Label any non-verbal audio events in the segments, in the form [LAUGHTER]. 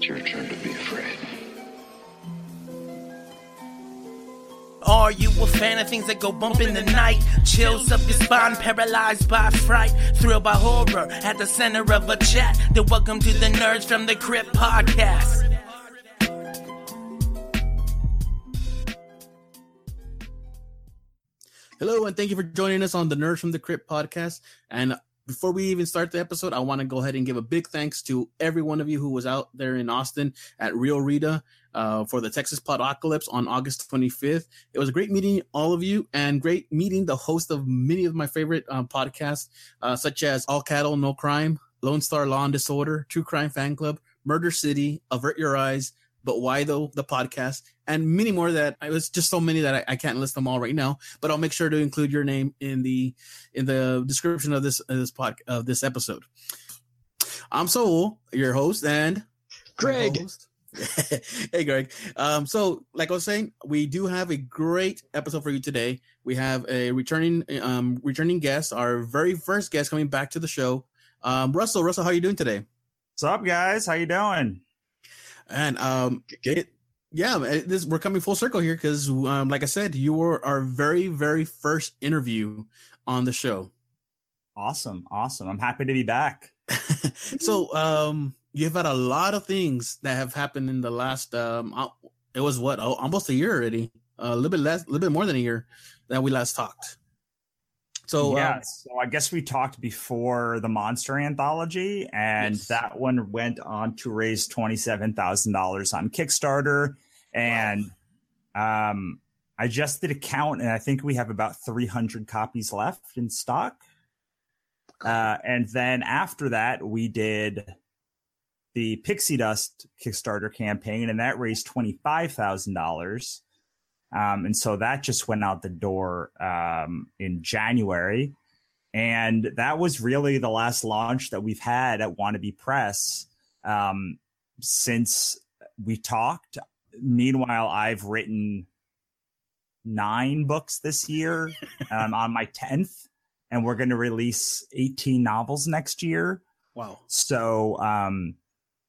It's your turn to be afraid. Are you a fan of things that go bump in the night? Chills up your spine, paralyzed by fright, thrilled by horror at the center of a chat. Then welcome to the Nerds from the Crypt podcast. Hello, and thank you for joining us on the Nerds from the Crypt podcast. And before we even start the episode, I want to go ahead and give a big thanks to every one of you who was out there in Austin at Rio Rita uh, for the Texas Podocalypse on August 25th. It was a great meeting all of you and great meeting the host of many of my favorite um, podcasts, uh, such as All Cattle, No Crime, Lone Star Law and Disorder, True Crime Fan Club, Murder City, Avert Your Eyes, but why though the podcast? And many more that it was just so many that I, I, can't list them all right now but i'll make sure to include your name in the in the description of this of this pod of this episode. I'm Saul, your host and greg. host. [LAUGHS] hey greg. Um so like i was saying we do have a great episode for you today. We have a returning um returning guest our very first guest coming back to the show. Um russell russell how are you doing today? What's up guys? How you doing and um, yeah, this we're coming full circle here because, um, like I said, you were our very, very first interview on the show. Awesome, awesome! I'm happy to be back. [LAUGHS] so, um, you've had a lot of things that have happened in the last. Um, it was what almost a year already, a little bit less, a little bit more than a year that we last talked. So yeah, um, so I guess we talked before the Monster Anthology, and yes. that one went on to raise twenty seven thousand dollars on Kickstarter, and wow. um, I just did a count, and I think we have about three hundred copies left in stock. Uh, and then after that, we did the Pixie Dust Kickstarter campaign, and that raised twenty five thousand dollars. Um, and so that just went out the door um, in January. And that was really the last launch that we've had at Wannabe Press um, since we talked. Meanwhile, I've written nine books this year [LAUGHS] um, on my 10th, and we're going to release 18 novels next year. Wow. So, um,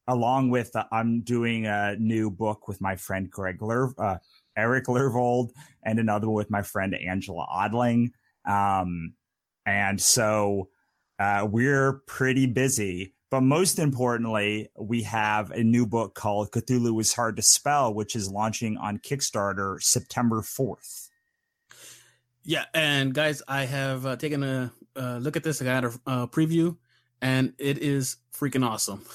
along with, uh, I'm doing a new book with my friend Greg Ler- uh, Eric Lervold and another with my friend Angela Odling. Um, and so uh, we're pretty busy. But most importantly, we have a new book called Cthulhu is Hard to Spell, which is launching on Kickstarter September 4th. Yeah. And guys, I have uh, taken a uh, look at this. I got a preview, and it is freaking awesome.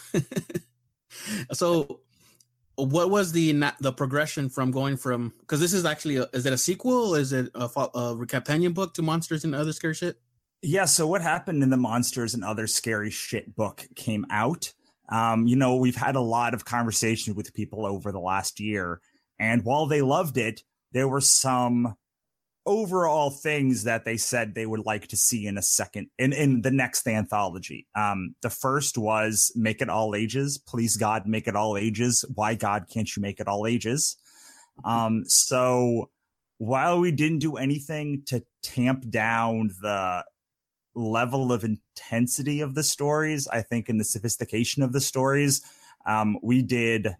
[LAUGHS] so what was the the progression from going from because this is actually a, is it a sequel? Is it a, a companion book to monsters and other scary shit? Yeah so what happened in the monsters and other scary shit book came out. Um, you know we've had a lot of conversations with people over the last year and while they loved it there were some overall things that they said they would like to see in a second in in the next anthology. Um, the first was make it all ages. Please God, make it all ages. Why God can't you make it all ages? Um, so while we didn't do anything to tamp down the level of intensity of the stories, I think in the sophistication of the stories, um, we did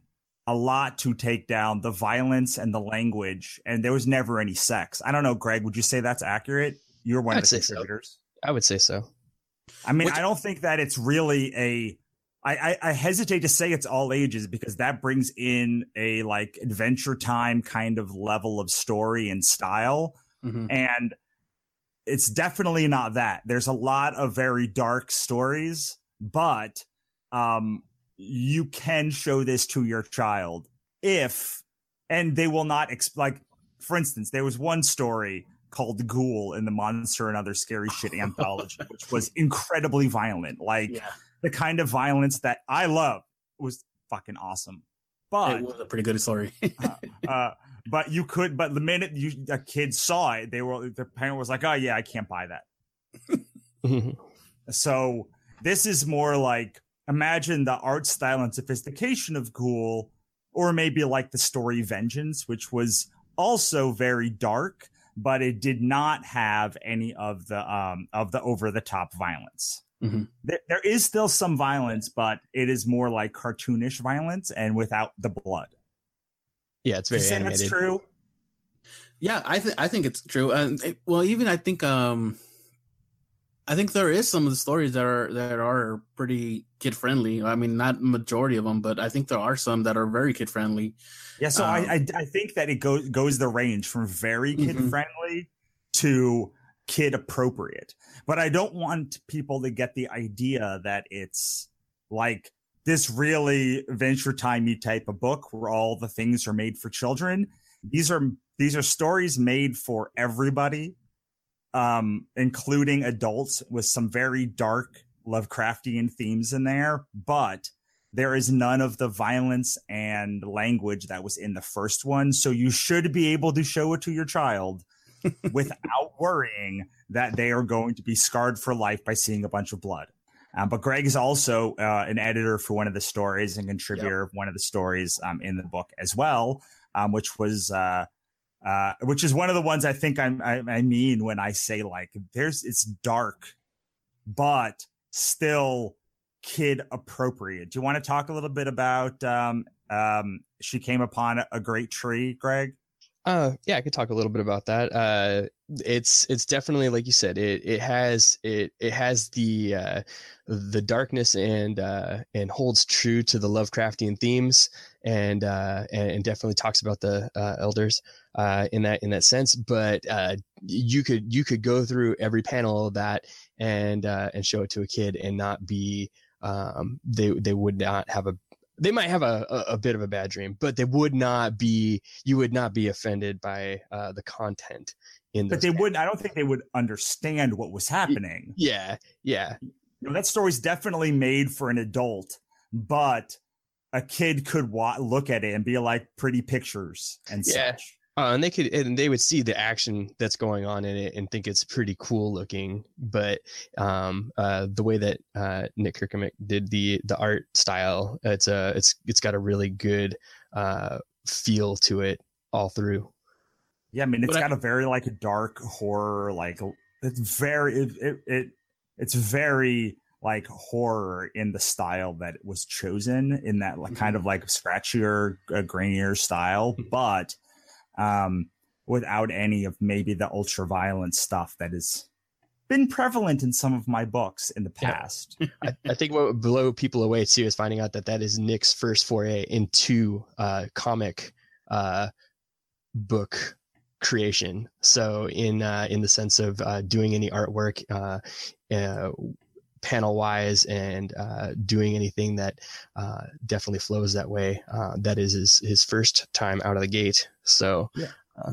a lot to take down the violence and the language, and there was never any sex. I don't know, Greg. Would you say that's accurate? You're one I'd of the contributors. So. I would say so. I mean, Which, I don't think that it's really a. I, I, hesitate to say it's all ages because that brings in a like adventure time kind of level of story and style, mm-hmm. and it's definitely not that. There's a lot of very dark stories, but um, you can show this to your child if, and they will not, exp- like, for instance, there was one story called Ghoul in the Monster and Other Scary Shit anthology, which was [LAUGHS] incredibly violent. Like, yeah. the kind of violence that I love was fucking awesome. But it was a pretty good story. [LAUGHS] uh, uh, but you could, but the minute you a kid saw it, they were the parent was like, "Oh yeah, I can't buy that." [LAUGHS] so this is more like imagine the art style and sophistication of Ghoul, or maybe like the story Vengeance, which was also very dark, but it did not have any of the um of the over the top violence. Mm-hmm. There, there is still some violence, but it is more like cartoonish violence and without the blood. Yeah, it's very you animated. That's true. Yeah, I think I think it's true. And it, well, even I think um I think there is some of the stories that are that are pretty kid friendly. I mean, not majority of them, but I think there are some that are very kid friendly. Yeah, so um, I, I, I think that it goes goes the range from very kid friendly mm-hmm. to kid appropriate. But I don't want people to get the idea that it's like this really Adventure Timey type of book where all the things are made for children. These are these are stories made for everybody um, including adults with some very dark Lovecraftian themes in there, but there is none of the violence and language that was in the first one. So you should be able to show it to your child [LAUGHS] without worrying that they are going to be scarred for life by seeing a bunch of blood. Um, but Greg is also uh, an editor for one of the stories and contributor yep. of one of the stories um, in the book as well, um, which was uh, uh, which is one of the ones I think I'm, I, I mean when I say like there's it's dark, but still kid appropriate. Do you want to talk a little bit about um, um, she came upon a great tree, Greg? Uh, yeah, I could talk a little bit about that. Uh, it's it's definitely like you said. It it has it it has the uh, the darkness and uh, and holds true to the Lovecraftian themes and uh, and definitely talks about the uh, elders uh, in that in that sense. But uh, you could you could go through every panel of that and uh, and show it to a kid and not be um, they they would not have a they might have a, a, a, bit of a bad dream, but they would not be. You would not be offended by uh, the content in. But they wouldn't. I don't think they would understand what was happening. Yeah, yeah. You know, that story's definitely made for an adult, but a kid could wa- look at it and be like pretty pictures and yeah. such. Uh, and they could and they would see the action that's going on in it and think it's pretty cool looking but um, uh, the way that uh, nick kirkemick did the the art style it's a it's it's got a really good uh, feel to it all through yeah i mean it's but got I, a very like a dark horror like it's very it, it, it it's very like horror in the style that was chosen in that like kind of mm-hmm. like scratchier uh, grainier style hmm. but um, without any of maybe the ultra violent stuff that has been prevalent in some of my books in the past. Yeah. [LAUGHS] I, I, think what would blow people away too is finding out that that is Nick's first foray into uh, comic uh, book creation. So in uh, in the sense of uh, doing any artwork, uh, uh, panel wise and uh, doing anything that uh, definitely flows that way. Uh, that is his, his first time out of the gate. So, yeah. Uh,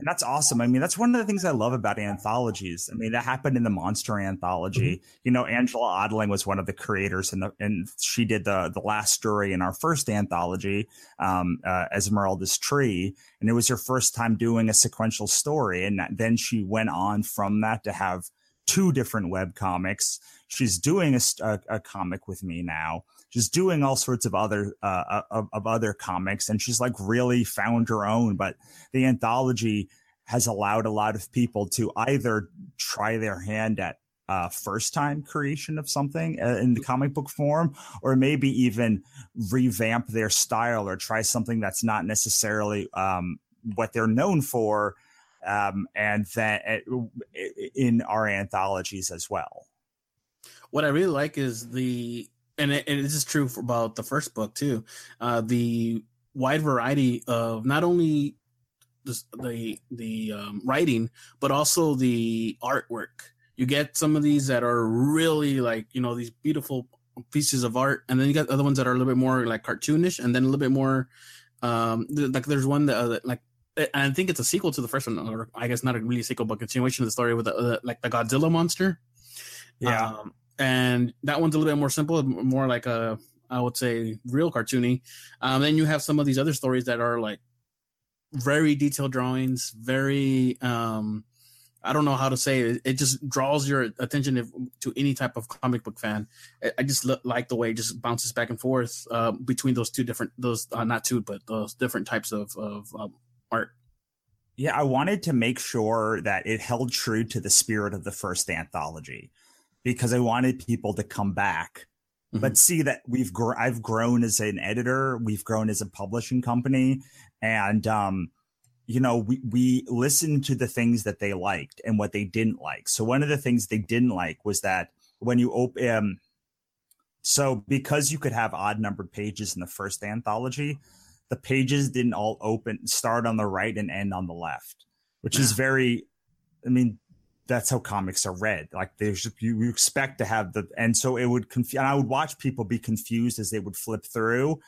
and that's awesome. I mean, that's one of the things I love about anthologies. I mean, that happened in the Monster Anthology. Mm-hmm. You know, Angela Odling was one of the creators, and and she did the the last story in our first anthology, um, uh, Esmeralda's Tree, and it was her first time doing a sequential story. And then she went on from that to have two different web comics. She's doing a, a, a comic with me now. She's doing all sorts of other uh, uh, of, of other comics, and she's like really found her own. But the anthology has allowed a lot of people to either try their hand at uh, first time creation of something uh, in the comic book form, or maybe even revamp their style or try something that's not necessarily um, what they're known for um, and that uh, in our anthologies as well. What I really like is the, and, it, and this is true for about the first book too, uh, the wide variety of not only the the, the um, writing but also the artwork. You get some of these that are really like you know these beautiful pieces of art, and then you got other ones that are a little bit more like cartoonish, and then a little bit more um like there's one that uh, like I think it's a sequel to the first one, or I guess not a really sequel, but continuation of the story with the, uh, like the Godzilla monster. Yeah, um, and that one's a little bit more simple, more like a I would say real cartoony. Um, then you have some of these other stories that are like very detailed drawings, very um, I don't know how to say it. It just draws your attention if, to any type of comic book fan. I just like the way it just bounces back and forth uh, between those two different, those uh, not two, but those different types of, of um, art. Yeah, I wanted to make sure that it held true to the spirit of the first anthology because I wanted people to come back. Mm-hmm. But see that we've gr- I've grown as an editor, we've grown as a publishing company, and um, you know, we we listened to the things that they liked and what they didn't like. So one of the things they didn't like was that when you open, um, so because you could have odd numbered pages in the first anthology, the pages didn't all open start on the right and end on the left, which is very, I mean, that's how comics are read. Like there's you, you expect to have the and so it would confuse. I would watch people be confused as they would flip through,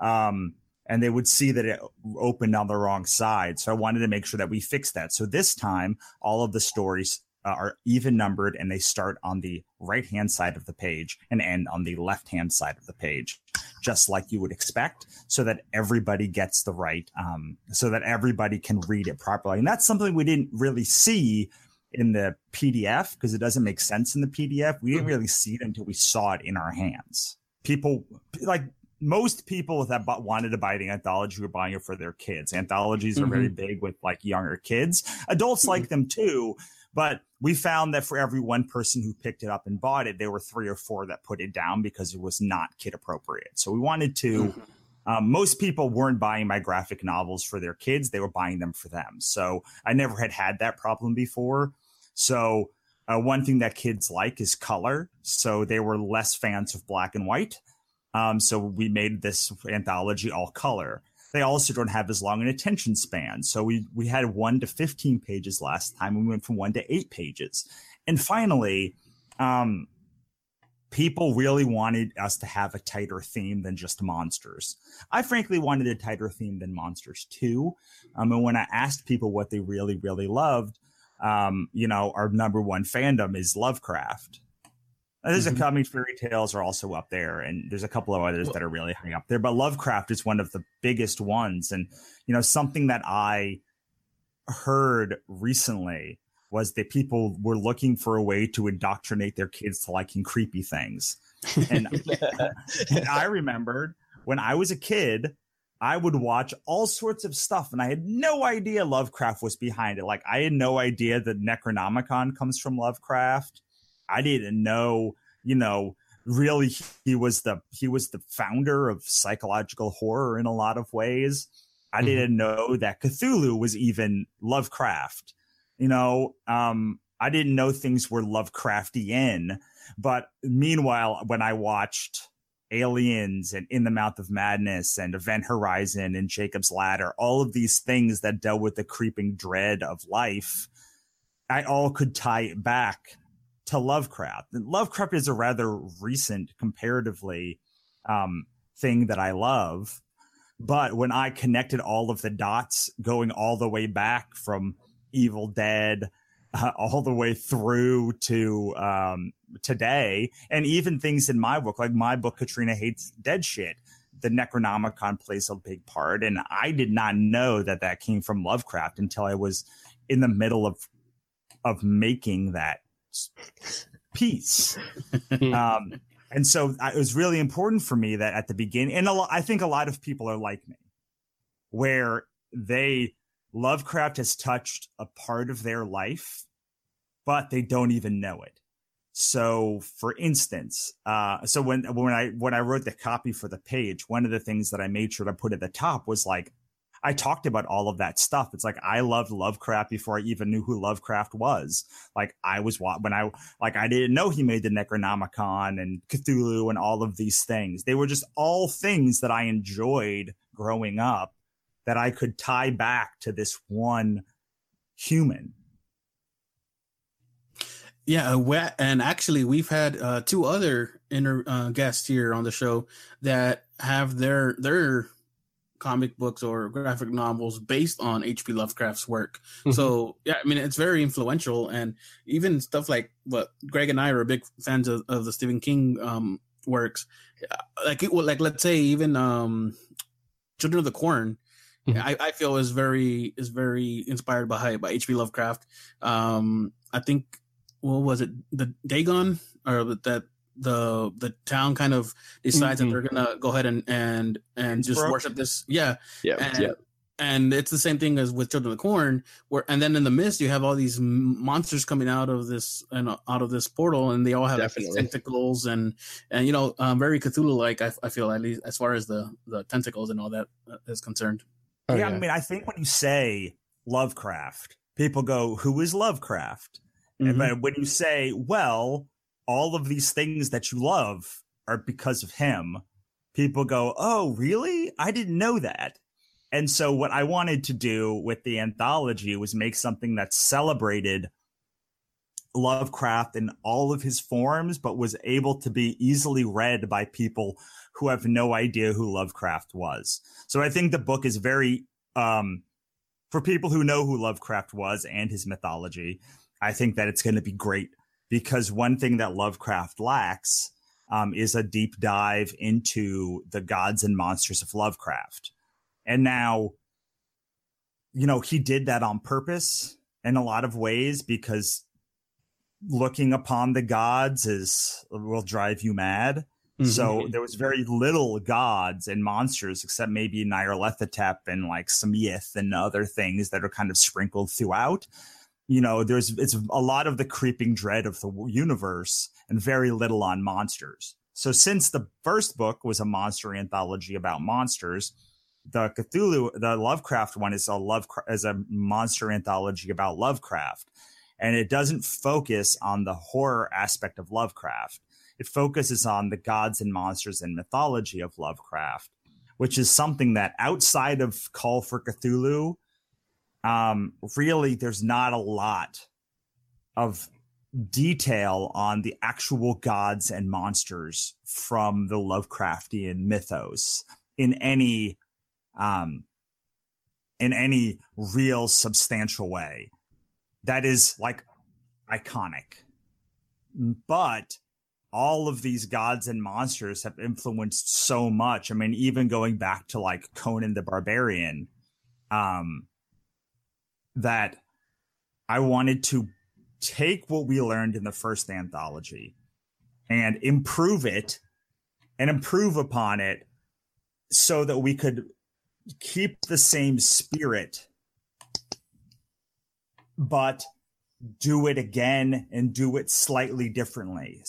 um, and they would see that it opened on the wrong side. So I wanted to make sure that we fixed that. So this time, all of the stories uh, are even numbered and they start on the right hand side of the page and end on the left hand side of the page, just like you would expect, so that everybody gets the right, um, so that everybody can read it properly. And that's something we didn't really see in the PDF because it doesn't make sense in the PDF. We didn't mm-hmm. really see it until we saw it in our hands. People like most people that wanted to buy the anthology were buying it for their kids. Anthologies mm-hmm. are very mm-hmm. big with like younger kids. Adults mm-hmm. like them too, but we found that for every one person who picked it up and bought it, there were three or four that put it down because it was not kid appropriate. So we wanted to. Mm-hmm. Um, most people weren't buying my graphic novels for their kids; they were buying them for them. So I never had had that problem before. So uh, one thing that kids like is color. So they were less fans of black and white. Um, so we made this anthology all color. They also don't have as long an attention span. So we we had one to fifteen pages last time. We went from one to eight pages, and finally, um, people really wanted us to have a tighter theme than just monsters. I frankly wanted a tighter theme than monsters too. Um, and when I asked people what they really really loved, um, you know, our number one fandom is Lovecraft. There's mm-hmm. a coming fairy tales are also up there, and there's a couple of others that are really high up there. But Lovecraft is one of the biggest ones, and you know something that I heard recently was that people were looking for a way to indoctrinate their kids to liking creepy things, and, [LAUGHS] [LAUGHS] and I remembered when I was a kid, I would watch all sorts of stuff and I had no idea Lovecraft was behind it. Like I had no idea that Necronomicon comes from Lovecraft. I didn't know, you know, really he was the he was the founder of psychological horror in a lot of ways. I mm-hmm. didn't know that Cthulhu was even Lovecraft. You know, um I didn't know things were Lovecraftian. But meanwhile, when I watched Aliens and In the Mouth of Madness and Event Horizon and Jacob's Ladder, all of these things that dealt with the creeping dread of life, I all could tie it back to Lovecraft. And Lovecraft is a rather recent, comparatively, um, thing that I love. But when I connected all of the dots going all the way back from Evil Dead, uh, [LAUGHS] all the way through to um, today, and even things in my book, like my book, Katrina Hates Dead Shit. The Necronomicon plays a big part, and I did not know that that came from Lovecraft until I was in the middle of of making that piece. [LAUGHS] um, and so it was really important for me that at the beginning, and I think a lot of people are like me, where they Lovecraft has touched a part of their life, but they don't even know it. So, for instance, uh, so when when I when I wrote the copy for the page, one of the things that I made sure to put at the top was like, I talked about all of that stuff. It's like I loved Lovecraft before I even knew who Lovecraft was. Like I was when I like I didn't know he made the Necronomicon and Cthulhu and all of these things. They were just all things that I enjoyed growing up that I could tie back to this one human. Yeah, uh, and actually, we've had uh, two other inter uh, guests here on the show that have their their comic books or graphic novels based on H.P. Lovecraft's work. Mm-hmm. So yeah, I mean it's very influential, and even stuff like what Greg and I are big fans of, of the Stephen King um, works. Like like let's say even um, Children of the Corn Mm-hmm. I, I feel is very is very inspired by by H.P. Lovecraft. Um, I think what was it the Dagon or that the the town kind of decides mm-hmm. that they're gonna go ahead and and and just worship this yeah yeah and, yeah and it's the same thing as with Children of the Corn, where and then in the mist you have all these monsters coming out of this and out of this portal, and they all have tentacles and and you know um, very Cthulhu like. I, I, feel at least as far as the the tentacles and all that uh, concerned. Oh, yeah, yeah, I mean, I think when you say Lovecraft, people go, "Who is Lovecraft?" Mm-hmm. And when you say, "Well, all of these things that you love are because of him," people go, "Oh, really? I didn't know that." And so what I wanted to do with the anthology was make something that celebrated Lovecraft in all of his forms, but was able to be easily read by people who have no idea who Lovecraft was. So I think the book is very, um, for people who know who Lovecraft was and his mythology, I think that it's going to be great because one thing that Lovecraft lacks um, is a deep dive into the gods and monsters of Lovecraft. And now, you know, he did that on purpose in a lot of ways because looking upon the gods is will drive you mad. Mm-hmm. So there was very little gods and monsters except maybe Nyarlathotep and like some Yith and other things that are kind of sprinkled throughout. You know, there's it's a lot of the creeping dread of the universe and very little on monsters. So since the first book was a monster anthology about monsters, the Cthulhu, the Lovecraft one is a love is a monster anthology about Lovecraft, and it doesn't focus on the horror aspect of Lovecraft. It focuses on the gods and monsters and mythology of Lovecraft, which is something that outside of Call of Cthulhu, um, really there's not a lot of detail on the actual gods and monsters from the Lovecraftian mythos in any um, in any real substantial way. That is like iconic. But all of these gods and monsters have influenced so much. I mean, even going back to like Conan the Barbarian, um, that I wanted to take what we learned in the first anthology and improve it and improve upon it so that we could keep the same spirit, but do it again and do it slightly differently.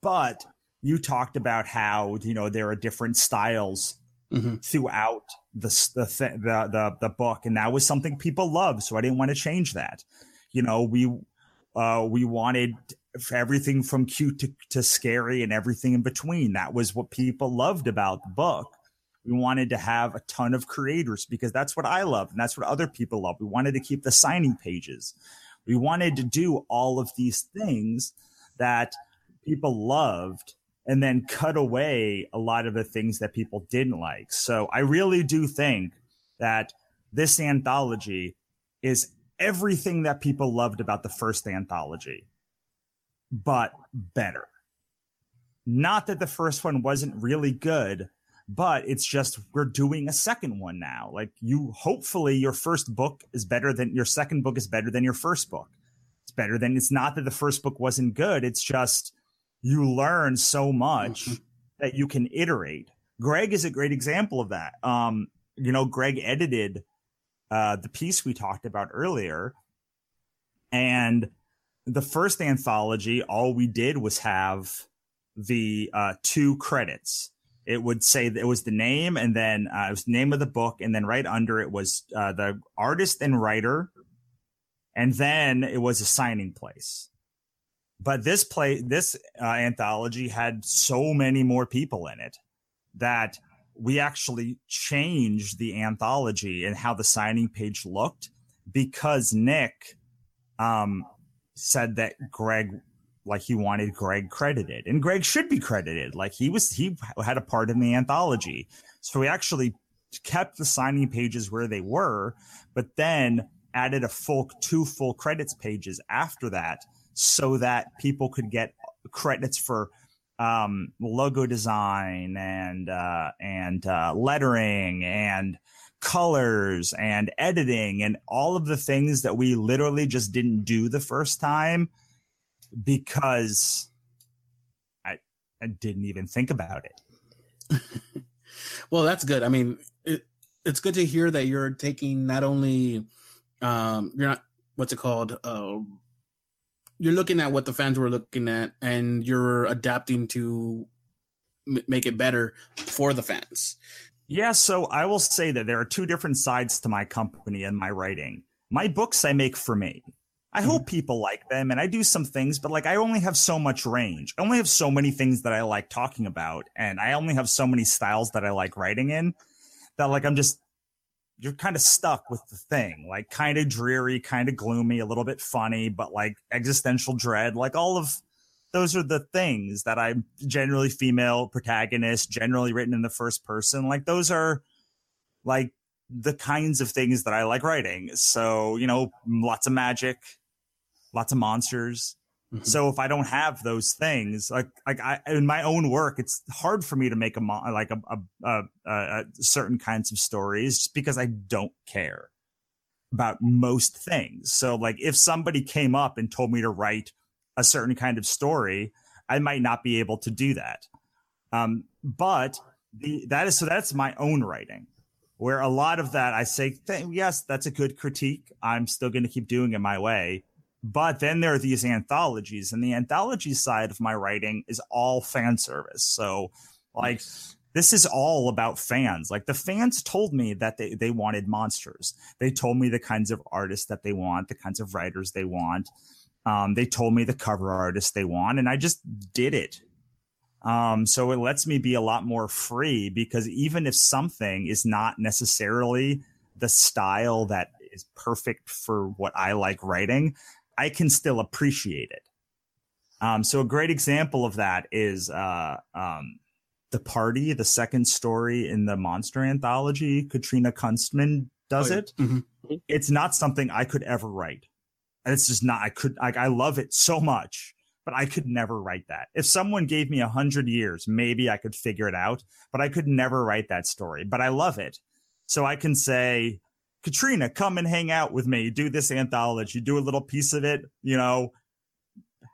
But you talked about how you know there are different styles mm-hmm. throughout the the, the the the book, and that was something people loved. So I didn't want to change that. You know, we uh, we wanted everything from cute to, to scary and everything in between. That was what people loved about the book. We wanted to have a ton of creators because that's what I love and that's what other people love. We wanted to keep the signing pages. We wanted to do all of these things that people loved and then cut away a lot of the things that people didn't like. So I really do think that this anthology is everything that people loved about the first anthology, but better. Not that the first one wasn't really good, but it's just we're doing a second one now. Like you, hopefully, your first book is better than your second book is better than your first book. It's better than it's not that the first book wasn't good. It's just you learn so much mm-hmm. that you can iterate. Greg is a great example of that. Um, you know, Greg edited uh, the piece we talked about earlier, and the first anthology, all we did was have the uh, two credits it would say that it was the name and then uh, it was the name of the book and then right under it was uh, the artist and writer and then it was a signing place but this play this uh, anthology had so many more people in it that we actually changed the anthology and how the signing page looked because nick um, said that greg like he wanted Greg credited, and Greg should be credited. Like he was, he had a part in the anthology. So we actually kept the signing pages where they were, but then added a full two full credits pages after that, so that people could get credits for um, logo design and uh, and uh, lettering and colors and editing and all of the things that we literally just didn't do the first time because I, I didn't even think about it. [LAUGHS] well, that's good. I mean, it, it's good to hear that you're taking not only um you're not what's it called uh you're looking at what the fans were looking at and you're adapting to m- make it better for the fans yeah so i will say that there are two different sides to my company and my writing my books i make for me I hope mm-hmm. people like them and I do some things, but like I only have so much range. I only have so many things that I like talking about, and I only have so many styles that I like writing in that like I'm just you're kind of stuck with the thing, like kind of dreary, kind of gloomy, a little bit funny, but like existential dread, like all of those are the things that I'm generally female protagonist, generally written in the first person. Like those are like the kinds of things that I like writing. So, you know, lots of magic, lots of monsters. Mm-hmm. So if I don't have those things, like like I in my own work, it's hard for me to make a like a, a, a, a certain kinds of stories just because I don't care about most things. So like if somebody came up and told me to write a certain kind of story, I might not be able to do that. Um, but the that is so that's my own writing where a lot of that I say, yes, that's a good critique. I'm still going to keep doing it my way. But then there are these anthologies, and the anthology side of my writing is all fan service. So, like, this is all about fans. Like, the fans told me that they, they wanted monsters. They told me the kinds of artists that they want, the kinds of writers they want. Um, they told me the cover artists they want, and I just did it. Um, so it lets me be a lot more free because even if something is not necessarily the style that is perfect for what I like writing, I can still appreciate it. Um, so a great example of that is uh, um, the party, the second story in the monster anthology. Katrina Kunstman does oh, yeah. it. Mm-hmm. It's not something I could ever write. It's just not. I could. Like, I love it so much but I could never write that. If someone gave me a hundred years, maybe I could figure it out, but I could never write that story. But I love it. So I can say, Katrina, come and hang out with me, do this anthology, do a little piece of it, you know,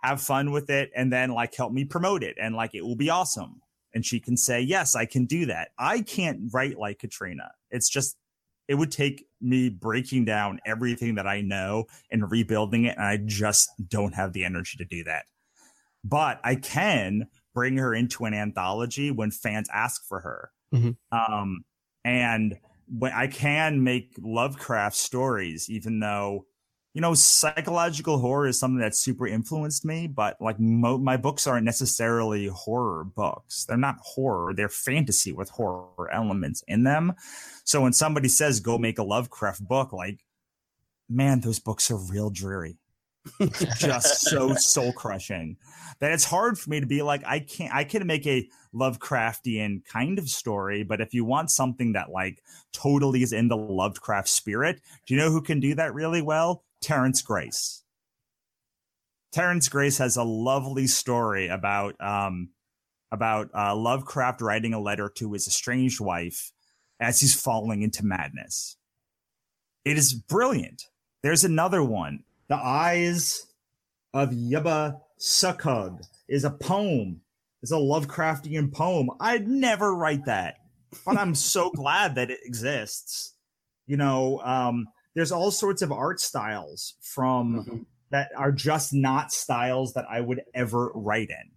have fun with it, and then like help me promote it. And like it will be awesome. And she can say, Yes, I can do that. I can't write like Katrina. It's just it would take me breaking down everything that I know and rebuilding it. And I just don't have the energy to do that but I can bring her into an anthology when fans ask for her. Mm-hmm. Um, and when I can make Lovecraft stories, even though, you know, psychological horror is something that super influenced me, but like mo- my books aren't necessarily horror books. They're not horror. They're fantasy with horror elements in them. So when somebody says, go make a Lovecraft book, like, man, those books are real dreary. [LAUGHS] just so soul crushing that it's hard for me to be like I can't I can make a Lovecraftian kind of story, but if you want something that like totally is in the Lovecraft spirit, do you know who can do that really well? Terrence Grace. Terrence Grace has a lovely story about um about uh, Lovecraft writing a letter to his estranged wife as he's falling into madness. It is brilliant. There's another one the Eyes of Yubba Sukhug is a poem. It's a Lovecraftian poem. I'd never write that, but I'm so [LAUGHS] glad that it exists. You know, um, there's all sorts of art styles from mm-hmm. that are just not styles that I would ever write in,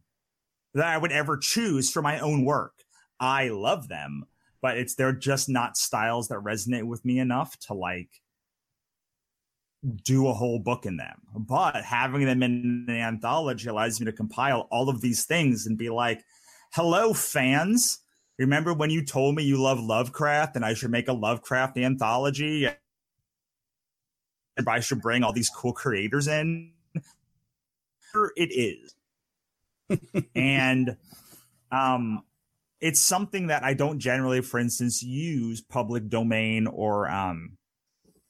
that I would ever choose for my own work. I love them, but it's they're just not styles that resonate with me enough to like do a whole book in them. But having them in the anthology allows me to compile all of these things and be like, hello, fans. Remember when you told me you love Lovecraft and I should make a Lovecraft anthology? And I should bring all these cool creators in? It is. [LAUGHS] and um it's something that I don't generally, for instance, use public domain or um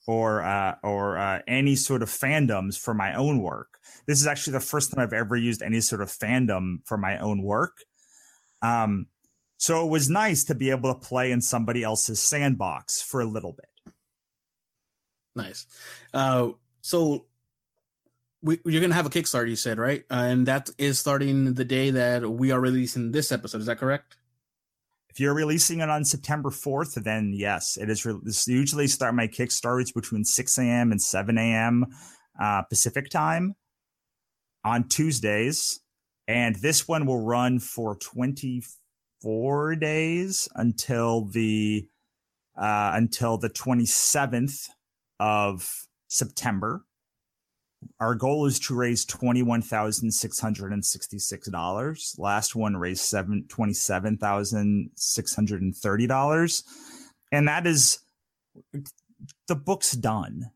or uh, or uh, any sort of fandoms for my own work. This is actually the first time I've ever used any sort of fandom for my own work. Um, so it was nice to be able to play in somebody else's sandbox for a little bit. Nice. Uh, so we, you're gonna have a Kickstarter, you said, right? Uh, and that is starting the day that we are releasing this episode. Is that correct? If you're releasing it on September 4th, then yes, it is. Re- usually start my Kickstarters between 6 a.m. and 7 a.m. Uh, Pacific time on Tuesdays, and this one will run for 24 days until the uh, until the 27th of September. Our goal is to raise $21,666. Last one raised seven, $27,630. And that is the book's done.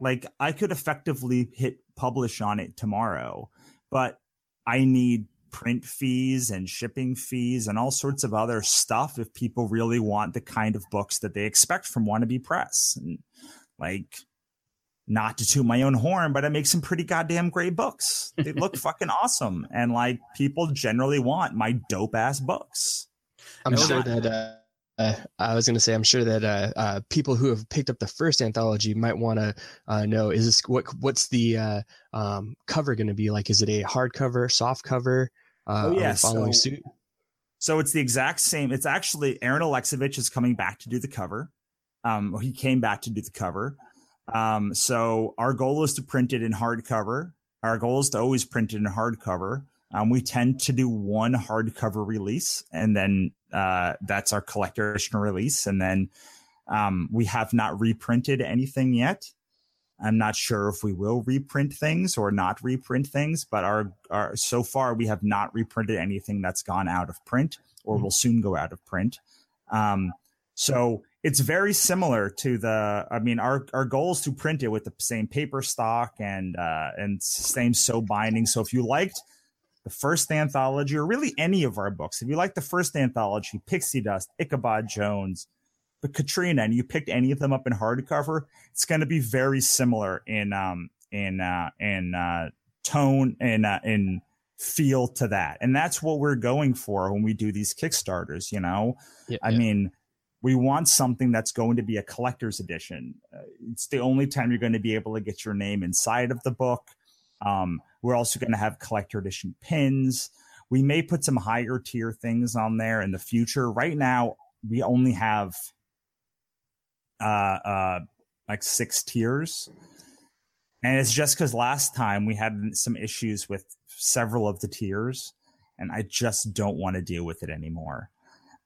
Like I could effectively hit publish on it tomorrow, but I need print fees and shipping fees and all sorts of other stuff if people really want the kind of books that they expect from wannabe press. And like not to toot my own horn, but I make some pretty goddamn great books. They look [LAUGHS] fucking awesome. And like people generally want my dope ass books. I'm no, sure not- that, uh, uh, I was going to say, I'm sure that uh, uh, people who have picked up the first anthology might want to uh, know: is this what? What's the uh, um, cover going to be like? Is it a hardcover, soft cover? oh yes, following so, suit. So it's the exact same. It's actually Aaron Alexovich is coming back to do the cover. Um, he came back to do the cover. Um, so our goal is to print it in hardcover. Our goal is to always print it in hardcover. Um, we tend to do one hardcover release, and then uh, that's our collector edition release. And then um, we have not reprinted anything yet. I'm not sure if we will reprint things or not reprint things, but our, our so far we have not reprinted anything that's gone out of print or mm-hmm. will soon go out of print. Um, so it's very similar to the i mean our our goal is to print it with the same paper stock and uh and same sew binding. So if you liked the first anthology or really any of our books if you like the first anthology pixie dust ichabod jones the katrina and you picked any of them up in hardcover it's going to be very similar in um in uh in uh tone and uh, in feel to that. And that's what we're going for when we do these kickstarters you know? Yeah, i yeah. mean we want something that's going to be a collector's edition. Uh, it's the only time you're going to be able to get your name inside of the book. Um, we're also going to have collector edition pins. We may put some higher tier things on there in the future. Right now, we only have uh, uh, like six tiers. And it's just because last time we had some issues with several of the tiers, and I just don't want to deal with it anymore.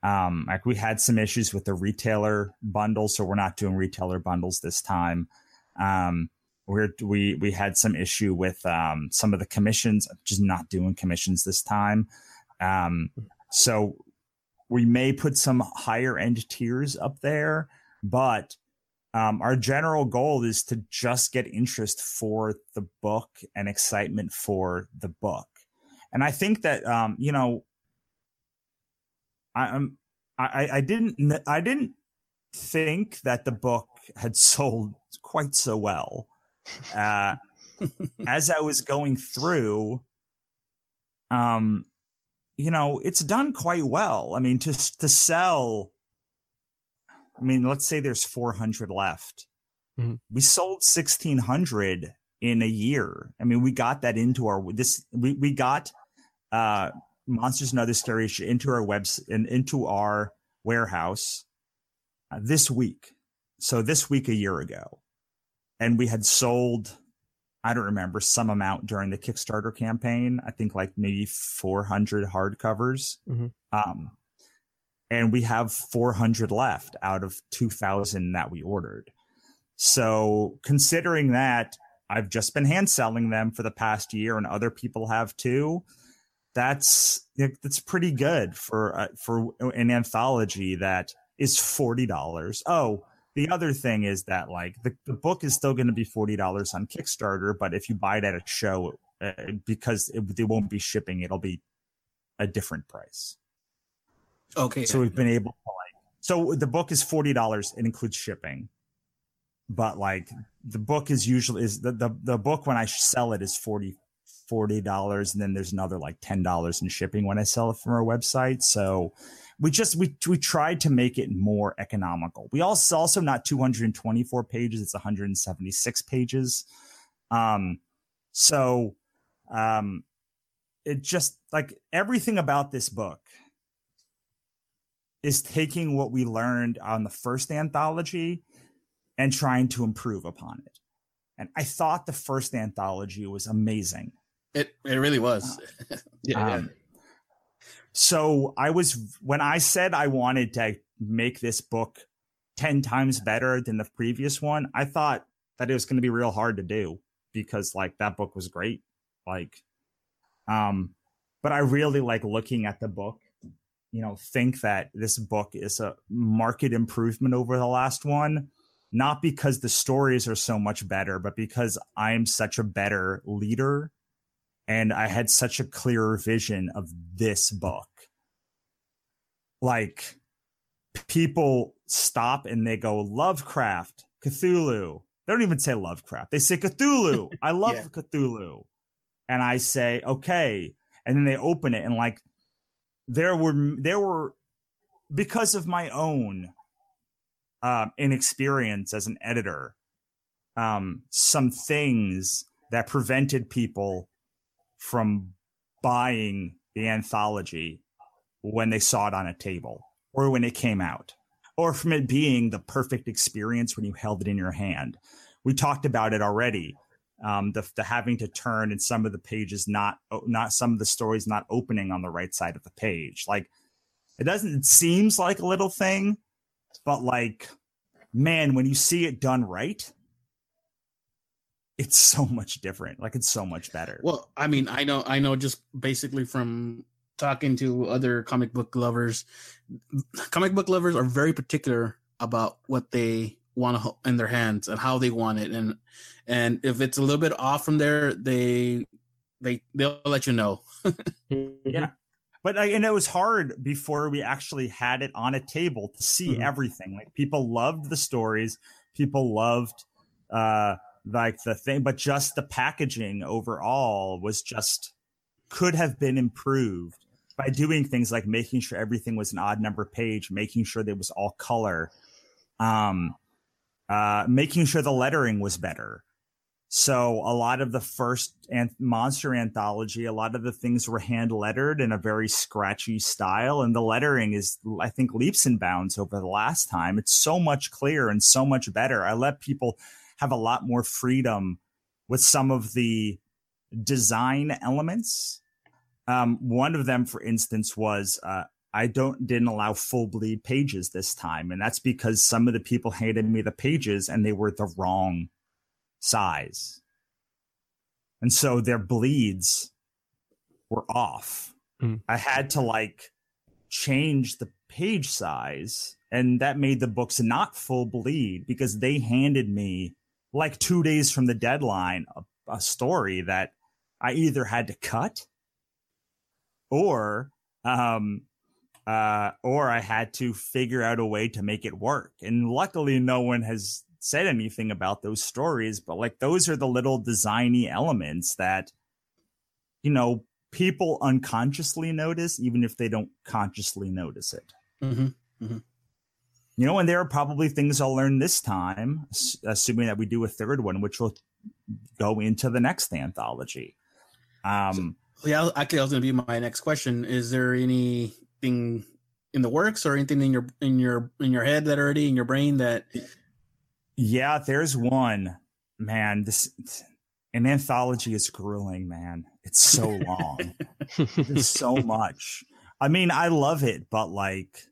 Um, like we had some issues with the retailer bundle, so we're not doing retailer bundles this time. Um, we're, we we had some issue with um, some of the commissions, just not doing commissions this time. Um, so we may put some higher end tiers up there, but um, our general goal is to just get interest for the book and excitement for the book. And I think that um, you know I, am I, I didn't I didn't think that the book had [LAUGHS] sold quite so well. Uh, [LAUGHS] as I was going through, um, you know, it's done quite well. I mean, to to sell, I mean, let's say there's 400 left. Mm-hmm. We sold 1600 in a year. I mean, we got that into our this we we got uh monsters and other scary shit into our webs and into our warehouse uh, this week. So this week a year ago, and we had sold. I don't remember some amount during the Kickstarter campaign. I think like maybe 400 hardcovers. Mm-hmm. Um, and we have 400 left out of 2000 that we ordered. So considering that I've just been hand selling them for the past year and other people have too, that's that's pretty good for uh, for an anthology that is forty dollars. Oh, the other thing is that like the, the book is still going to be forty dollars on Kickstarter, but if you buy it at a show, uh, because it, they won't be shipping, it'll be a different price. Okay. So we've been able to like so the book is forty dollars. It includes shipping, but like the book is usually is the, the the book when I sell it is forty $40 and then there's another like $10 in shipping when I sell it from our website. So we just we we tried to make it more economical. We also also not 224 pages, it's 176 pages. Um so um it just like everything about this book is taking what we learned on the first anthology and trying to improve upon it. And I thought the first anthology was amazing. It it really was. Uh, [LAUGHS] yeah, um, So I was when I said I wanted to make this book 10 times better than the previous one, I thought that it was going to be real hard to do because like that book was great. Like um but I really like looking at the book you know think that this book is a market improvement over the last one not because the stories are so much better but because i'm such a better leader and i had such a clearer vision of this book. Like people stop and they go lovecraft cthulhu. They don't even say lovecraft. They say cthulhu. I [LAUGHS] love yeah. cthulhu. And i say okay. And then they open it and like there were there were because of my own uh, inexperience as an editor, um, some things that prevented people from buying the anthology when they saw it on a table or when it came out, or from it being the perfect experience when you held it in your hand. We talked about it already um, the, the having to turn and some of the pages not not some of the stories not opening on the right side of the page like it doesn't it seems like a little thing but like man when you see it done right it's so much different like it's so much better. Well i mean i know i know just basically from talking to other comic book lovers comic book lovers are very particular about what they want to in their hands and how they want it and and if it's a little bit off from there they they they'll let you know. [LAUGHS] Yeah. But and it was hard before we actually had it on a table to see mm-hmm. everything. Like people loved the stories people loved uh like the thing but just the packaging overall was just could have been improved by doing things like making sure everything was an odd number page making sure there was all color um uh, making sure the lettering was better. So a lot of the first an- monster anthology, a lot of the things were hand lettered in a very scratchy style, and the lettering is, I think, leaps and bounds over the last time. It's so much clearer and so much better. I let people have a lot more freedom with some of the design elements. Um, one of them, for instance, was uh, I don't didn't allow full bleed pages this time, and that's because some of the people handed me the pages and they were the wrong size, and so their bleeds were off. Mm. I had to like change the page size, and that made the books not full bleed because they handed me like two days from the deadline a, a story that I either had to cut or um uh, or I had to figure out a way to make it work. And luckily, no one has said anything about those stories, but like those are the little designy elements that, you know, people unconsciously notice, even if they don't consciously notice it. Mm-hmm. Mm-hmm. You know, and there are probably things I'll learn this time, assuming that we do a third one, which will go into the next anthology. Um, so, yeah, actually, that was going to be my next question. Is there anything in the works or anything in your in your in your head that already in your brain that yeah there's one man this an anthology is grueling man it's so [LAUGHS] long there's so much i mean i love it but like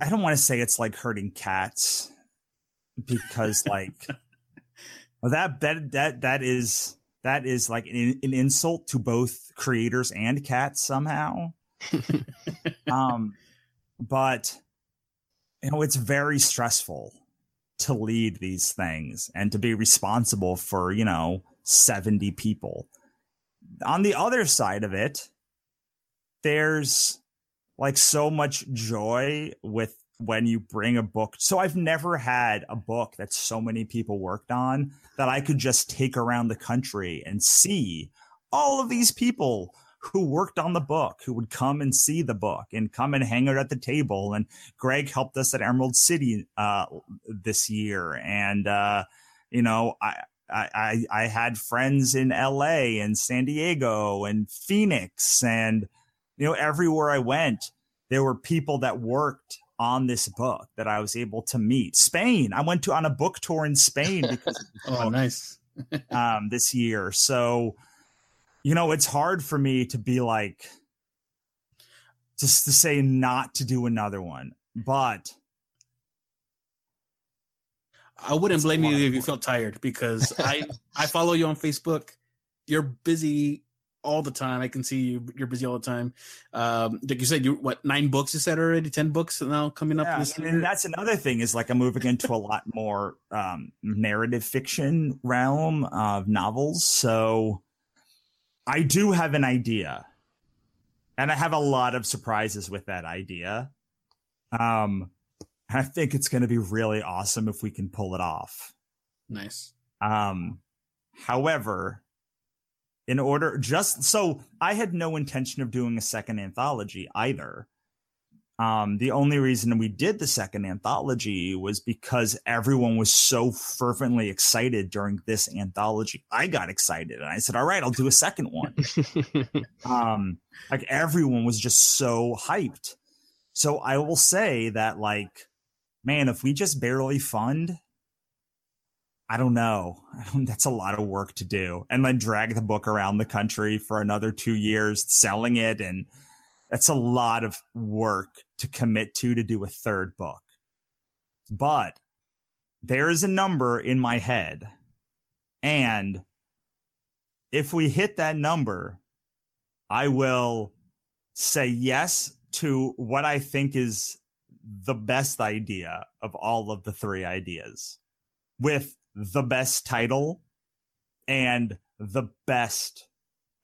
i don't want to say it's like hurting cats because [LAUGHS] like well, that that that that is that is like an, an insult to both creators and cats somehow. um, but you know, it's very stressful to lead these things and to be responsible for, you know, 70 people. On the other side of it, there's like so much joy with when you bring a book. So I've never had a book that so many people worked on that I could just take around the country and see all of these people who worked on the book, who would come and see the book and come and hang out at the table. And Greg helped us at Emerald City uh, this year. And, uh, you know, I, I, I had friends in LA and San Diego and Phoenix and, you know, everywhere I went, there were people that worked on this book that I was able to meet. Spain. I went to on a book tour in Spain [LAUGHS] because oh, nice. [LAUGHS] um, this year. So, you know, it's hard for me to be like just to say not to do another one, but I wouldn't blame you if you felt tired because [LAUGHS] I I follow you on Facebook. You're busy all the time. I can see you. You're busy all the time. Um, like you said, you what nine books you said already? Ten books now coming up. Yeah, this and, and that's another thing is like I'm moving into a lot more um, narrative fiction realm of novels. So I do have an idea, and I have a lot of surprises with that idea. Um, I think it's going to be really awesome if we can pull it off. Nice. Um, however, in order just so I had no intention of doing a second anthology either. Um, the only reason we did the second anthology was because everyone was so fervently excited during this anthology. I got excited and I said, "All right, I'll do a second one." [LAUGHS] um, like everyone was just so hyped. So I will say that, like, man, if we just barely fund, I don't know. [LAUGHS] That's a lot of work to do. And then drag the book around the country for another two years, selling it. And that's a lot of work to commit to to do a third book. But there is a number in my head. And if we hit that number, I will say yes to what I think is the best idea of all of the three ideas with the best title and the best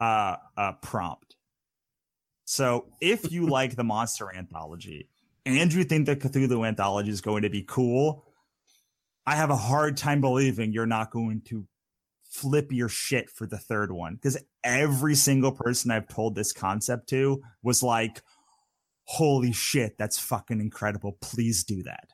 uh, uh, prompt. So if you [LAUGHS] like the monster anthology and you think the Cthulhu anthology is going to be cool, I have a hard time believing you're not going to flip your shit for the third one because every single person I've told this concept to was like, holy shit, that's fucking incredible. Please do that.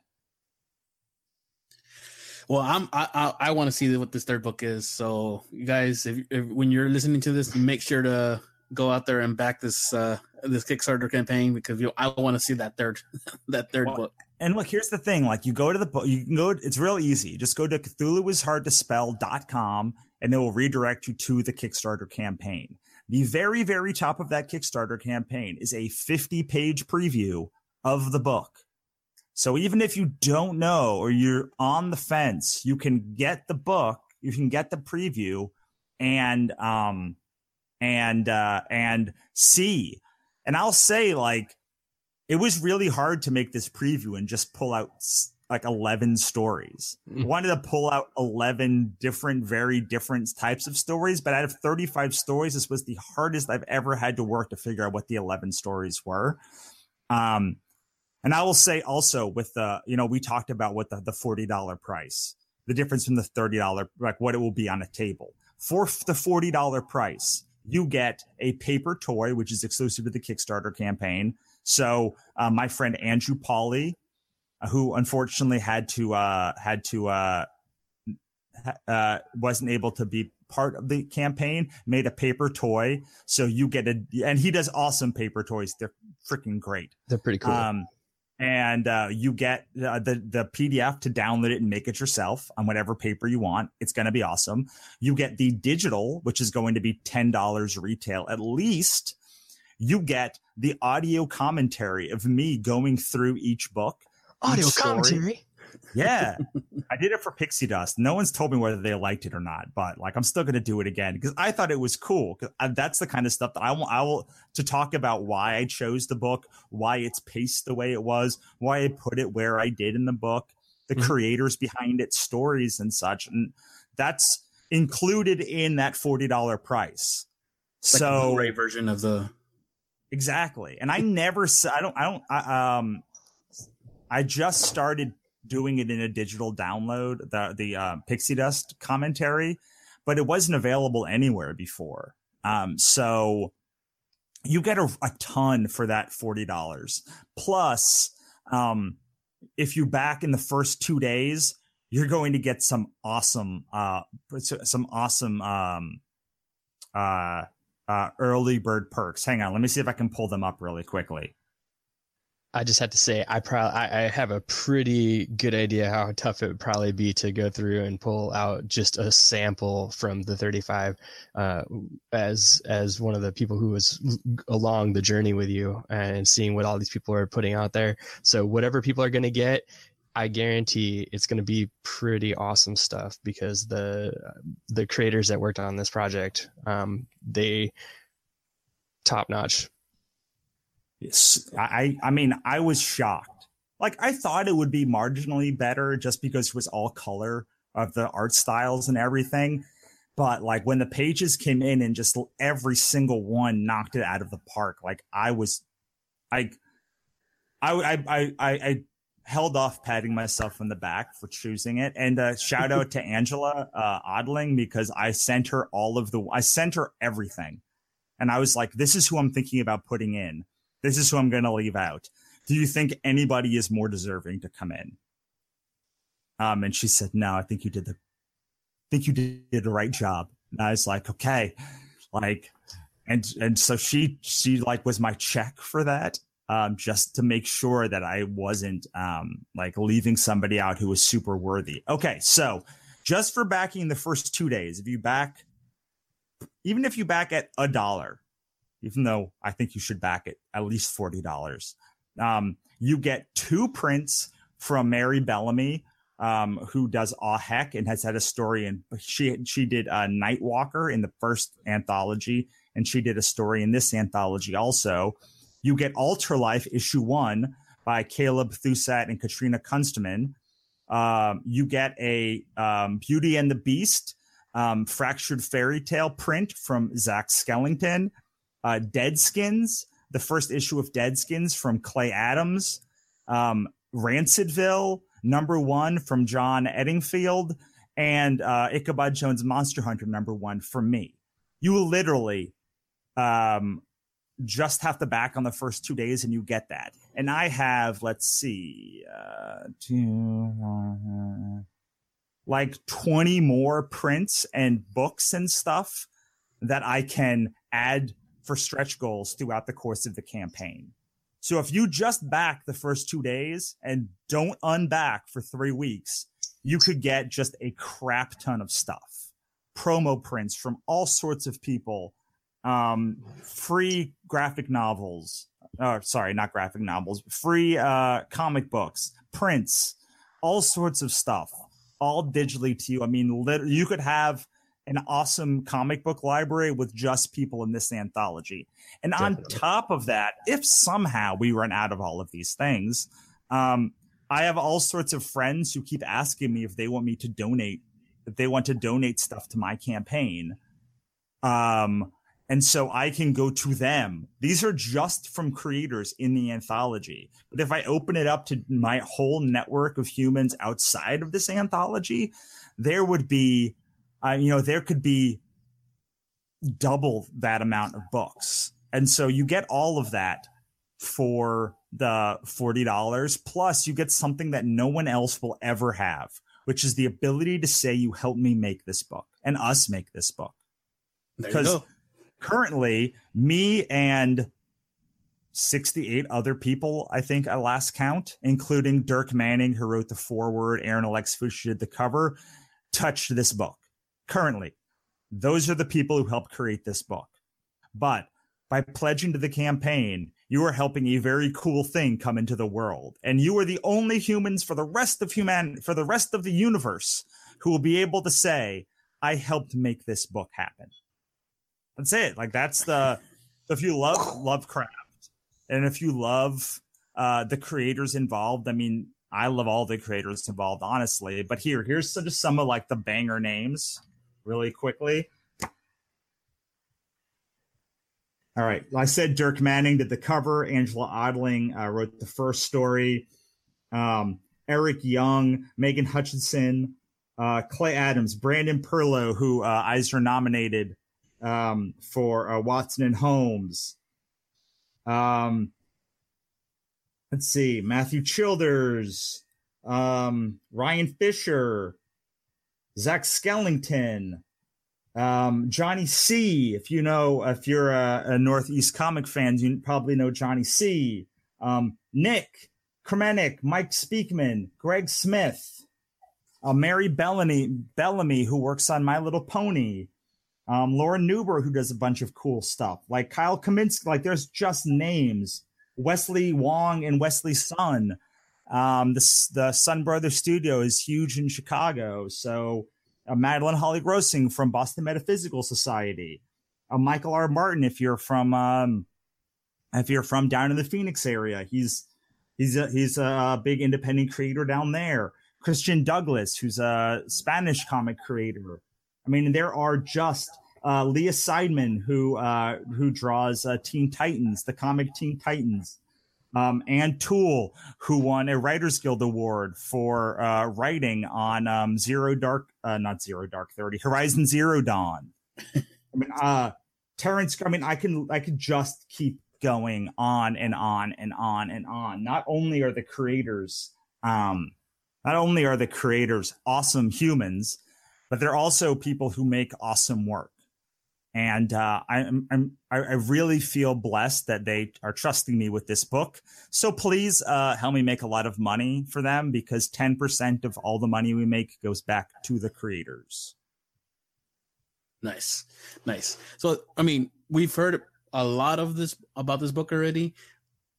Well, I'm I I, I want to see what this third book is. So you guys, if, if, when you're listening to this, make sure to go out there and back this uh this Kickstarter campaign because you know, I want to see that third [LAUGHS] that third well, book. And look, here's the thing: like you go to the book, you can go. It's real easy. Just go to CthulhuIsHardToSpell.com and it will redirect you to the Kickstarter campaign. The very, very top of that Kickstarter campaign is a 50 page preview of the book. So even if you don't know or you're on the fence, you can get the book, you can get the preview and, um, and, uh, and see. And I'll say like, it was really hard to make this preview and just pull out like 11 stories. Mm. Wanted to pull out 11 different, very different types of stories, but out of 35 stories, this was the hardest I've ever had to work to figure out what the 11 stories were. Um, and I will say also with the, you know, we talked about what the, the $40 price, the difference from the $30, like what it will be on a table. For the $40 price, you get a paper toy, which is exclusive to the Kickstarter campaign. So, uh, my friend Andrew Pauly, who unfortunately had to uh, had to uh, uh, wasn't able to be part of the campaign made a paper toy so you get a and he does awesome paper toys they're freaking great they're pretty cool um, and uh, you get uh, the the PDF to download it and make it yourself on whatever paper you want. It's going to be awesome. You get the digital, which is going to be ten dollars retail at least. You get the audio commentary of me going through each book audio commentary. Yeah, [LAUGHS] I did it for Pixie Dust. No one's told me whether they liked it or not, but like I'm still going to do it again because I thought it was cool. Because that's the kind of stuff that I want. I will to talk about why I chose the book, why it's paced the way it was, why I put it where I did in the book, the mm-hmm. creators behind it, stories and such, and that's included in that forty dollar price. Like so, Blu-ray version of the exactly. And I never, I don't, I don't, I, um, I just started doing it in a digital download, the the uh, Pixie Dust commentary, but it wasn't available anywhere before. Um, so you get a, a ton for that forty dollars. Plus, um, if you back in the first two days, you're going to get some awesome, uh, some awesome, um, uh, uh, early bird perks. Hang on, let me see if I can pull them up really quickly. I just have to say, I probably I, I, have a pretty good idea how tough it would probably be to go through and pull out just a sample from the 35, uh, as as one of the people who was along the journey with you and seeing what all these people are putting out there. So whatever people are going to get, I guarantee it's going to be pretty awesome stuff because the the creators that worked on this project, um, they top notch I I mean I was shocked. Like I thought it would be marginally better just because it was all color of the art styles and everything. But like when the pages came in and just every single one knocked it out of the park, like I was, I, I, I, I, I held off patting myself on the back for choosing it. And uh, shout out to Angela uh, Odling because I sent her all of the, I sent her everything, and I was like, this is who I'm thinking about putting in. This is who I'm going to leave out. Do you think anybody is more deserving to come in? Um, and she said, no, I think you did the, I think you did the right job. And I was like, okay, like, and, and so she, she like was my check for that. Um, just to make sure that I wasn't, um, like leaving somebody out who was super worthy. Okay. So just for backing the first two days, if you back, even if you back at a dollar, even though I think you should back it at least $40. Um, you get two prints from Mary Bellamy, um, who does Aw Heck and has had a story. And she, she did a Nightwalker in the first anthology, and she did a story in this anthology also. You get Alter Ultralife issue one by Caleb Thusat and Katrina Kunstman. Um, you get a um, Beauty and the Beast um, fractured fairy tale print from Zach Skellington uh, Deadskins, the first issue of Deadskins from Clay Adams, um, Rancidville, number one from John Eddingfield, and uh, Ichabod Jones Monster Hunter, number one from me. You literally um, just have to back on the first two days and you get that. And I have, let's see, uh, two, uh, like 20 more prints and books and stuff that I can add for stretch goals throughout the course of the campaign. So if you just back the first two days and don't unback for three weeks, you could get just a crap ton of stuff. Promo prints from all sorts of people, um, free graphic novels, or sorry, not graphic novels, free uh, comic books, prints, all sorts of stuff, all digitally to you. I mean, you could have an awesome comic book library with just people in this anthology. And Definitely. on top of that, if somehow we run out of all of these things, um, I have all sorts of friends who keep asking me if they want me to donate, if they want to donate stuff to my campaign. Um, and so I can go to them. These are just from creators in the anthology. But if I open it up to my whole network of humans outside of this anthology, there would be uh, you know, there could be double that amount of books. And so you get all of that for the $40 plus you get something that no one else will ever have, which is the ability to say you helped me make this book and us make this book. Because currently me and 68 other people, I think at last count, including Dirk Manning, who wrote the foreword, Aaron Alex Fuchs did the cover, touched this book currently. Those are the people who helped create this book. But by pledging to the campaign, you are helping a very cool thing come into the world. And you are the only humans for the rest of human for the rest of the universe who will be able to say, I helped make this book happen. That's it. Like that's the if you love Lovecraft and if you love uh, the creators involved, I mean, I love all the creators involved, honestly. But here, here's just some of like the banger names really quickly. All right. I said Dirk Manning did the cover. Angela Odling uh, wrote the first story. Um, Eric Young, Megan Hutchinson, uh, Clay Adams, Brandon Perlow, who uh, Eisner nominated um, for uh, Watson and Holmes. Um, let's see, Matthew Childers, um, Ryan Fisher, Zach Skellington, um, Johnny C. If you know, if you're a, a, Northeast comic fan, you probably know Johnny C. Um, Nick Kremenek, Mike Speakman, Greg Smith, uh, Mary Bellamy, Bellamy, who works on My Little Pony, um, Laura Newber, who does a bunch of cool stuff, like Kyle Kaminsky. Like there's just names. Wesley Wong and Wesley Sun. Um, the the Sun Brothers Studio is huge in Chicago, so uh, Madeline Holly-Rosing from Boston Metaphysical Society, uh, Michael R. Martin, if you're from um, if you're from down in the Phoenix area, he's he's a, he's a big independent creator down there. Christian Douglas, who's a Spanish comic creator. I mean, there are just uh, Leah Seidman, who uh, who draws uh, Teen Titans, the comic Teen Titans, um, Anne Toole, who won a Writers Guild award for uh, writing on um, Zero Dark, uh, not Zero Dark Thirty, Horizon Zero Dawn. [LAUGHS] I mean, uh, Terrence. I mean, I can I can just keep going on and on and on and on. Not only are the creators, um, not only are the creators awesome humans, but they're also people who make awesome work. And uh, I, I'm, I really feel blessed that they are trusting me with this book. So please uh, help me make a lot of money for them because 10% of all the money we make goes back to the creators. Nice, nice. So, I mean, we've heard a lot of this about this book already.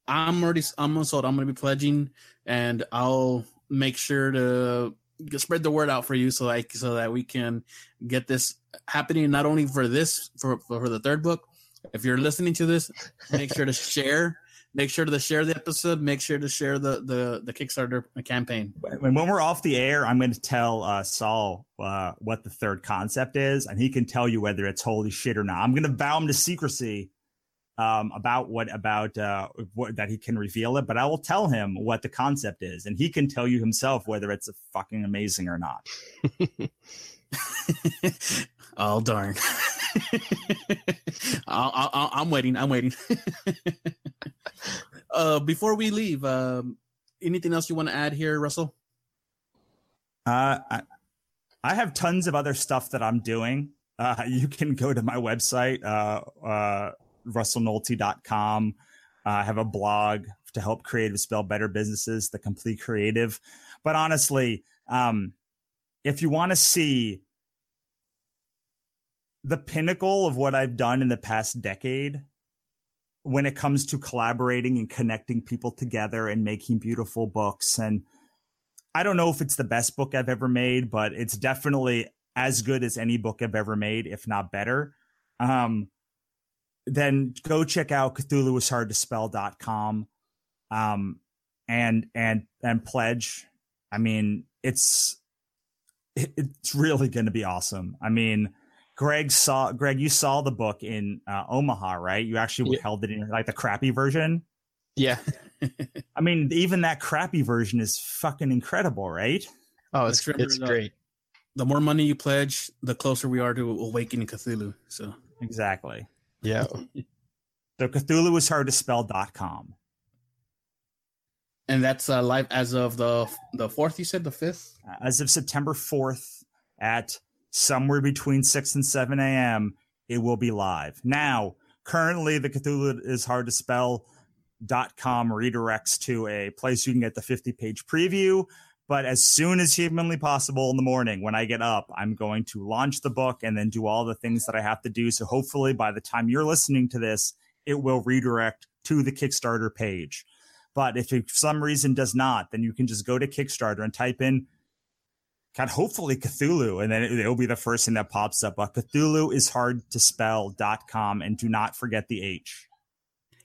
I'm already, I'm sold. I'm going to be pledging, and I'll make sure to spread the word out for you so like so that we can get this happening not only for this for for the third book. If you're listening to this make sure to [LAUGHS] share make sure to share the episode make sure to share the the, the kickstarter campaign. When, when we're off the air i'm going to tell uh, saul uh, what the third concept is and he can tell you whether it's holy shit or not. I'm going to vow him to secrecy um, about what about uh, what, that he can reveal it, but I will tell him what the concept is, and he can tell you himself whether it's fucking amazing or not. [LAUGHS] oh darn! [LAUGHS] i am waiting. I'm waiting. [LAUGHS] uh, before we leave, um, anything else you want to add here, Russell? Uh, I, I have tons of other stuff that I'm doing. Uh, you can go to my website, uh, uh, russellnohelty.com. Uh, I have a blog to help creatives spell better businesses, The Complete Creative. But honestly, um, if you want to see the pinnacle of what I've done in the past decade, when it comes to collaborating and connecting people together and making beautiful books. And I don't know if it's the best book I've ever made, but it's definitely as good as any book I've ever made, if not better. Um, then go check out Cthulhu is hard to spell.com um and and and pledge. I mean, it's it's really going to be awesome. I mean, Greg saw Greg, you saw the book in uh, Omaha, right? You actually yeah. held it in like the crappy version. Yeah. [LAUGHS] I mean, even that crappy version is fucking incredible, right? Oh, it's it's the, great. The more money you pledge, the closer we are to awakening Cthulhu. So exactly. Yeah. so Cthulhu is hard to spell.com. And that's uh, live as of the the fourth. You said the fifth. As of September fourth at somewhere between six and seven a.m. It will be live. Now, currently, the Cthulhu is hard to spell. Dot com redirects to a place you can get the 50 page preview but as soon as humanly possible in the morning when I get up, I'm going to launch the book and then do all the things that I have to do. So hopefully by the time you're listening to this, it will redirect to the Kickstarter page. But if it for some reason does not, then you can just go to Kickstarter and type in God, hopefully Cthulhu, and then it, will be the first thing that pops up. But Cthulhu is hard to spell.com and do not forget the H.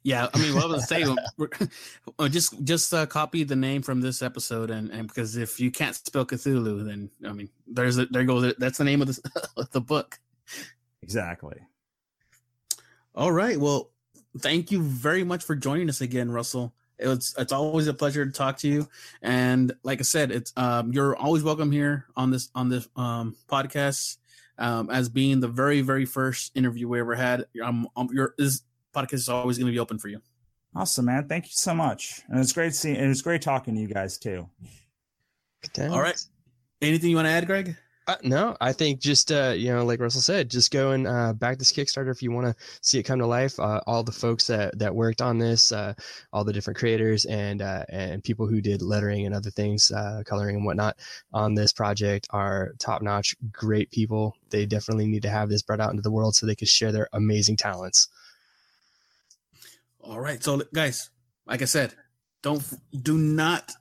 Yeah, I mean, what I was saying, [LAUGHS] [LAUGHS] uh, just just uh, copy the name from this episode, and, and because if you can't spell Cthulhu, then I mean, there's a, there goes that's the name of the [LAUGHS] the book. Exactly. All right. Well, thank you very much for joining us again, Russell. It's it's always a pleasure to talk to you, and like I said, it's um, you're always welcome here on this on this um, podcast. Um, as being the very very first interview we ever had, um, um you're is podcast is always going to be open for you. Awesome, man. Thank you so much. And it's great seeing and it's great talking to you guys too. All right. Anything you want to add, Greg? Uh, no, I think just uh, you know, like Russell said, just go and uh, back this Kickstarter if you want to see it come to life. Uh, all the folks that that worked on this, uh, all the different creators and uh, and people who did lettering and other things, coloring and whatnot on this project are top notch, great people. They definitely need to have this brought out into the world so they can share their amazing talents. All right, so guys, like I said, don't do not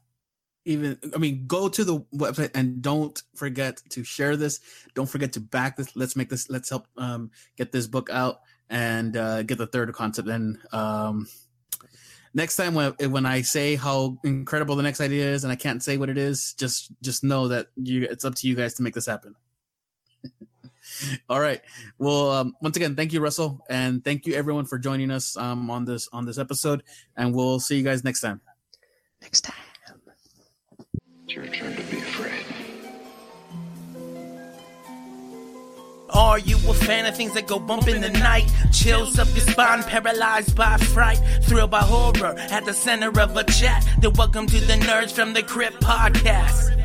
even i mean go to the website and don't forget to share this. Don't forget to back this. Let's make this let's help um, get this book out and uh, get the third concept. And um, next time when, when i say how incredible the next idea is and i can't say what it is just just know that you it's up to you guys to make this happen [LAUGHS] all right well um, once again thank you russell and thank you everyone for joining us um, on this on this episode and we'll see you guys next time next time it's your turn to be afraid. Are you a fan of things that go bump in the night? Chills up your spine, paralyzed by fright, thrilled by horror at the center of a chat. Then welcome to the Nerds from the Crypt podcast.